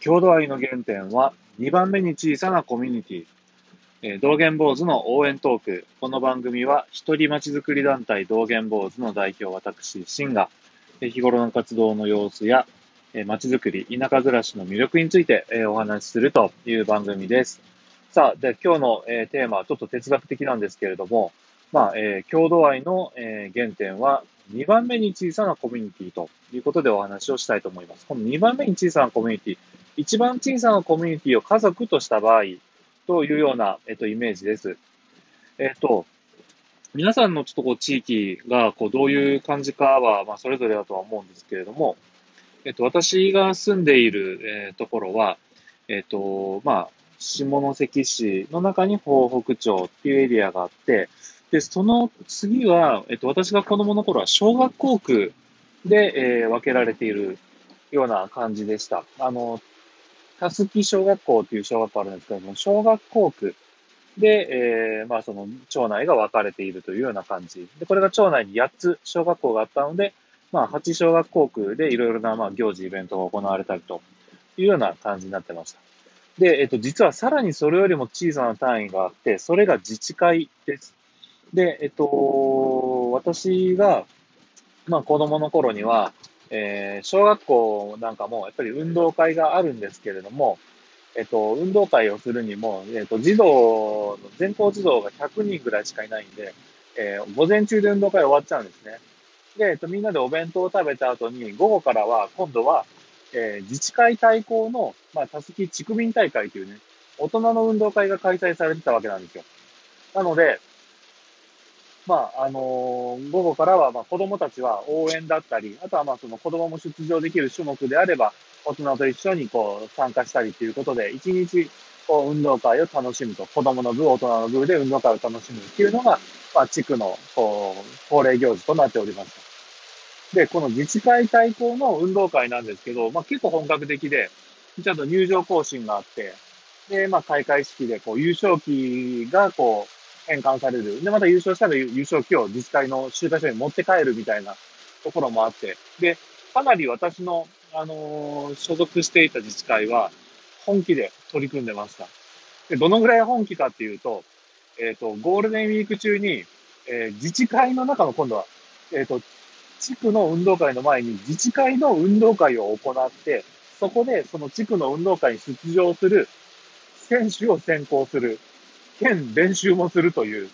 郷土愛の原点は2番目に小さなコミュニティ、えー、道元坊主の応援トーク。この番組は一人まちづくり団体道元坊主の代表私、シンが、日頃の活動の様子や、えー、づくり、田舎暮らしの魅力について、お話しするという番組です。さあ、で、今日の、テーマはちょっと哲学的なんですけれども、まあ、えー、郷土愛の、原点は2番目に小さなコミュニティということでお話をしたいと思います。この2番目に小さなコミュニティ、一番小さなコミュニティを家族とした場合というような、えっと、イメージです。えっと、皆さんのちょっとこう地域がこうどういう感じかは、まあ、それぞれだとは思うんですけれども、えっと、私が住んでいる、えー、ところは、えっと、まあ、下関市の中に豊北町っていうエリアがあって、で、その次は、えっと、私が子供の頃は小学校区で、えー、分けられているような感じでした。あの、たすき小学校っていう小学校あるんですけども、小学校区で、えー、まあその町内が分かれているというような感じ。で、これが町内に8つ小学校があったので、まあ、8小学校区でいろいろな、まあ、行事、イベントが行われたりというような感じになってました。で、えっと、実はさらにそれよりも小さな単位があって、それが自治会です。で、えっと、私が、まあ、子供の頃には、えー、小学校なんかもやっぱり運動会があるんですけれども、えっと、運動会をするにも、えっと、児童、全校児童が100人ぐらいしかいないんで、えー、午前中で運動会終わっちゃうんですね。で、えっと、みんなでお弁当を食べた後に、午後からは、今度は、えー、自治会対抗の、まあ、たすき地区民大会というね、大人の運動会が開催されてたわけなんですよ。なので、まあ、あのー、午後からは、まあ、子供たちは応援だったり、あとは、まあ、その子供も出場できる種目であれば、大人と一緒にこう、参加したりということで、一日、こう、運動会を楽しむと、子供の部、大人の部で運動会を楽しむっていうのが、まあ、地区の、こう、恒例行事となっておりました。で、この自治会対抗の運動会なんですけど、まあ、結構本格的で、ちゃんと入場行進があって、で、まあ、開会式で、こう、優勝旗が、こう、返還される。で、また優勝したら優勝旗を自治会の集会所に持って帰るみたいなところもあって、で、かなり私の、あのー、所属していた自治会は、本気で取り組んでました。で、どのぐらい本気かっていうと、えっ、ー、と、ゴールデンウィーク中に、えー、自治会の中の今度は、えっ、と、地区の運動会の前に自治会の運動会を行って、そこでその地区の運動会に出場する選手を選考する、兼練習もするという、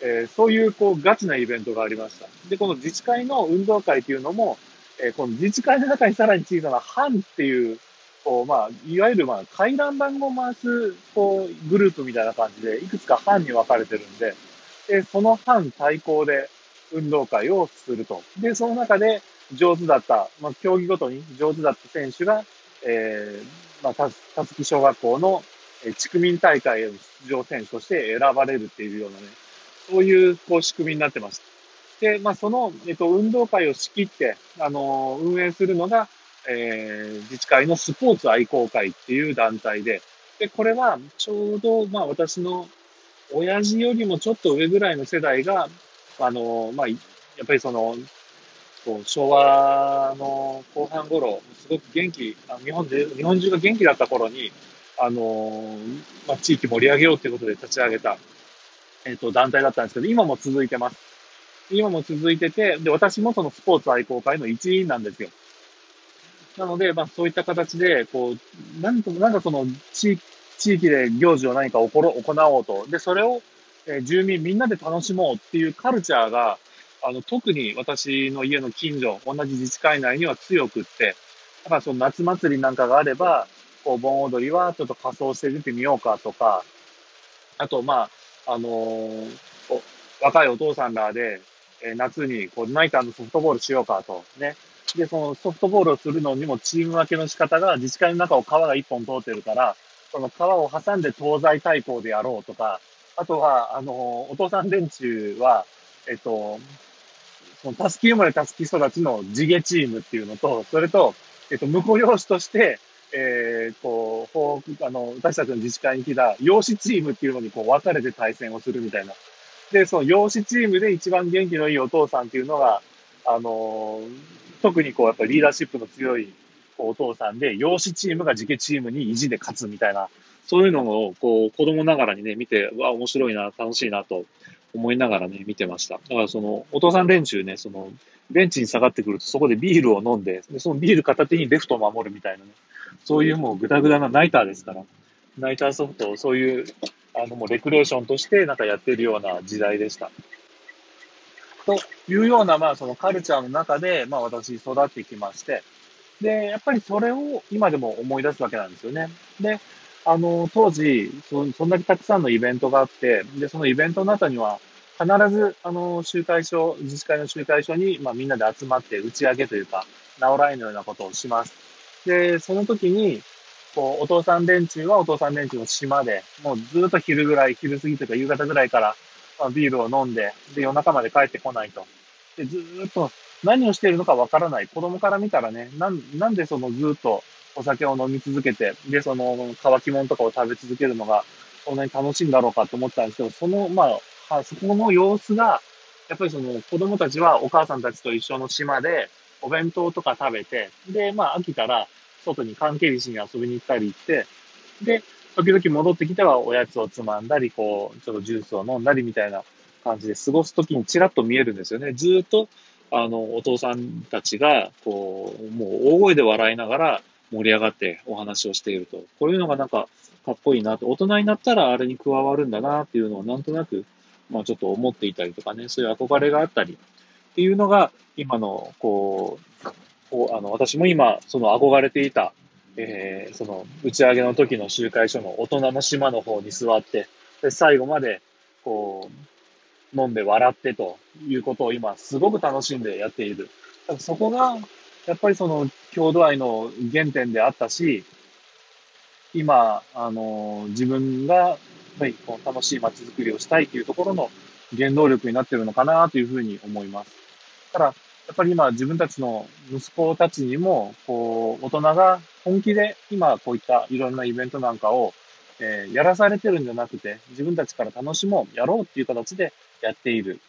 えー、そういうこうガチなイベントがありました。で、この自治会の運動会っていうのも、えー、この自治会の中にさらに小さな班っていうこう、まあ、いわゆる、まあ、回覧板を回す、こう、グループみたいな感じで、いくつか班に分かれてるんで、で、その班対抗で運動会をすると。で、その中で上手だった、まあ、競技ごとに上手だった選手が、えー、まあ、た、たすき小学校の、え地区民大会への出場選手として選ばれるっていうようなね、そういう、こう、仕組みになってました。で、まあ、その、えっと、運動会を仕切って、あの、運営するのが、えー、自治会のスポーツ愛好会っていう団体で、で、これはちょうど、まあ私の親父よりもちょっと上ぐらいの世代が、あの、まあ、やっぱりその、こう昭和の後半頃、すごく元気、日本で、日本中が元気だった頃に、あの、まあ、地域盛り上げようということで立ち上げた、えっ、と、団体だったんですけど、今も続いてます。今も続いてて、で、私もそのスポーツ愛好会の一員なんですよ。なので、まあそういった形で、こう、なんとも、なんかその地、地域で行事を何か起ころ、行おうと。で、それを、えー、住民みんなで楽しもうっていうカルチャーが、あの、特に私の家の近所、同じ自治会内には強くって、だからその夏祭りなんかがあれば、こう、盆踊りはちょっと仮装して出てみようかとか、あと、まあ、あのー、若いお父さんらで、え、夏にこうナイターのソフトボールしようかと、ね。で、そのソフトボールをするのにもチーム分けの仕方が自治会の中を川が一本通ってるから、その川を挟んで東西対抗でやろうとか、あとは、あの、お父さん連中は、えっと、その、たすき生まれたすき育ちの地毛チームっていうのと、それと、えっと、婿養子として、えー、こう、あの、私たちの自治会に来た養子チームっていうのにこう分かれて対戦をするみたいな。で、その養子チームで一番元気のいいお父さんっていうのが、あの特にこう、やっぱりリーダーシップの強い、お父さんで、養子チームが次家チームに意地で勝つみたいな、そういうのを、こう、子供ながらにね、見て、わ、面白いな、楽しいなと思いながらね、見てました。だからその、お父さん連中ね、その、ベンチに下がってくるとそこでビールを飲んで、でそのビール片手にレフトを守るみたいなね、そういうもうグダグダなナイターですから、ナイターソフトをそういう、あのもうレクレーションとしてなんかやってるような時代でした。というような、まあそのカルチャーの中で、まあ私育ってきまして、で、やっぱりそれを今でも思い出すわけなんですよね。で、あの、当時そ、そんだけたくさんのイベントがあって、で、そのイベントの後には、必ず、あの、集会所、自治会の集会所に、まあ、みんなで集まって打ち上げというか、直らいのようなことをします。で、その時に、こう、お父さん連中はお父さん連中の島で、もうずっと昼ぐらい、昼過ぎというか夕方ぐらいから、まあ、ビールを飲んで、で、夜中まで帰ってこないと。で、ずっと何をしているのかわからない。子供から見たらね、なん、なんでそのずっとお酒を飲み続けて、で、その乾き物とかを食べ続けるのが、そんなに楽しいんだろうかと思ったんですけど、その、まあ、そこの様子が、やっぱりその子供たちはお母さんたちと一緒の島で、お弁当とか食べて、で、まあ飽きたら、外に関係菱に遊びに行ったり行って、で、時々戻ってきてはおやつをつまんだり、こう、ちょっとジュースを飲んだりみたいな感じで過ごすときにちらっと見えるんですよね。ずっと、あの、お父さんたちが、こう、もう大声で笑いながら盛り上がってお話をしていると。こういうのがなんか、かっこいいなと。大人になったらあれに加わるんだなっていうのをなんとなく、まあちょっと思っていたりとかね、そういう憧れがあったりっていうのが、今の、こう、こうあの、私も今、その憧れていた、えー、その、打ち上げの時の集会所の大人の島の方に座って、で、最後まで、こう、飲んで笑ってということを今、すごく楽しんでやっている。そこが、やっぱりその、郷土愛の原点であったし、今、あの、自分が、やっぱりこう楽しい街づくりをしたいというところの原動力になっているのかなというふうに思います。ただ、やっぱり今自分たちの息子たちにも、こう、大人が本気で今こういったいろんなイベントなんかを、えー、やらされてるんじゃなくて、自分たちから楽しもう、やろうっていう形でやっている。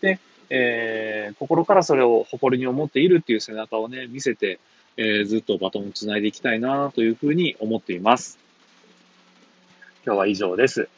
で、えー、心からそれを誇りに思っているっていう背中をね、見せて、えー、ずっとバトンを繋いでいきたいなというふうに思っています。今日は以上です。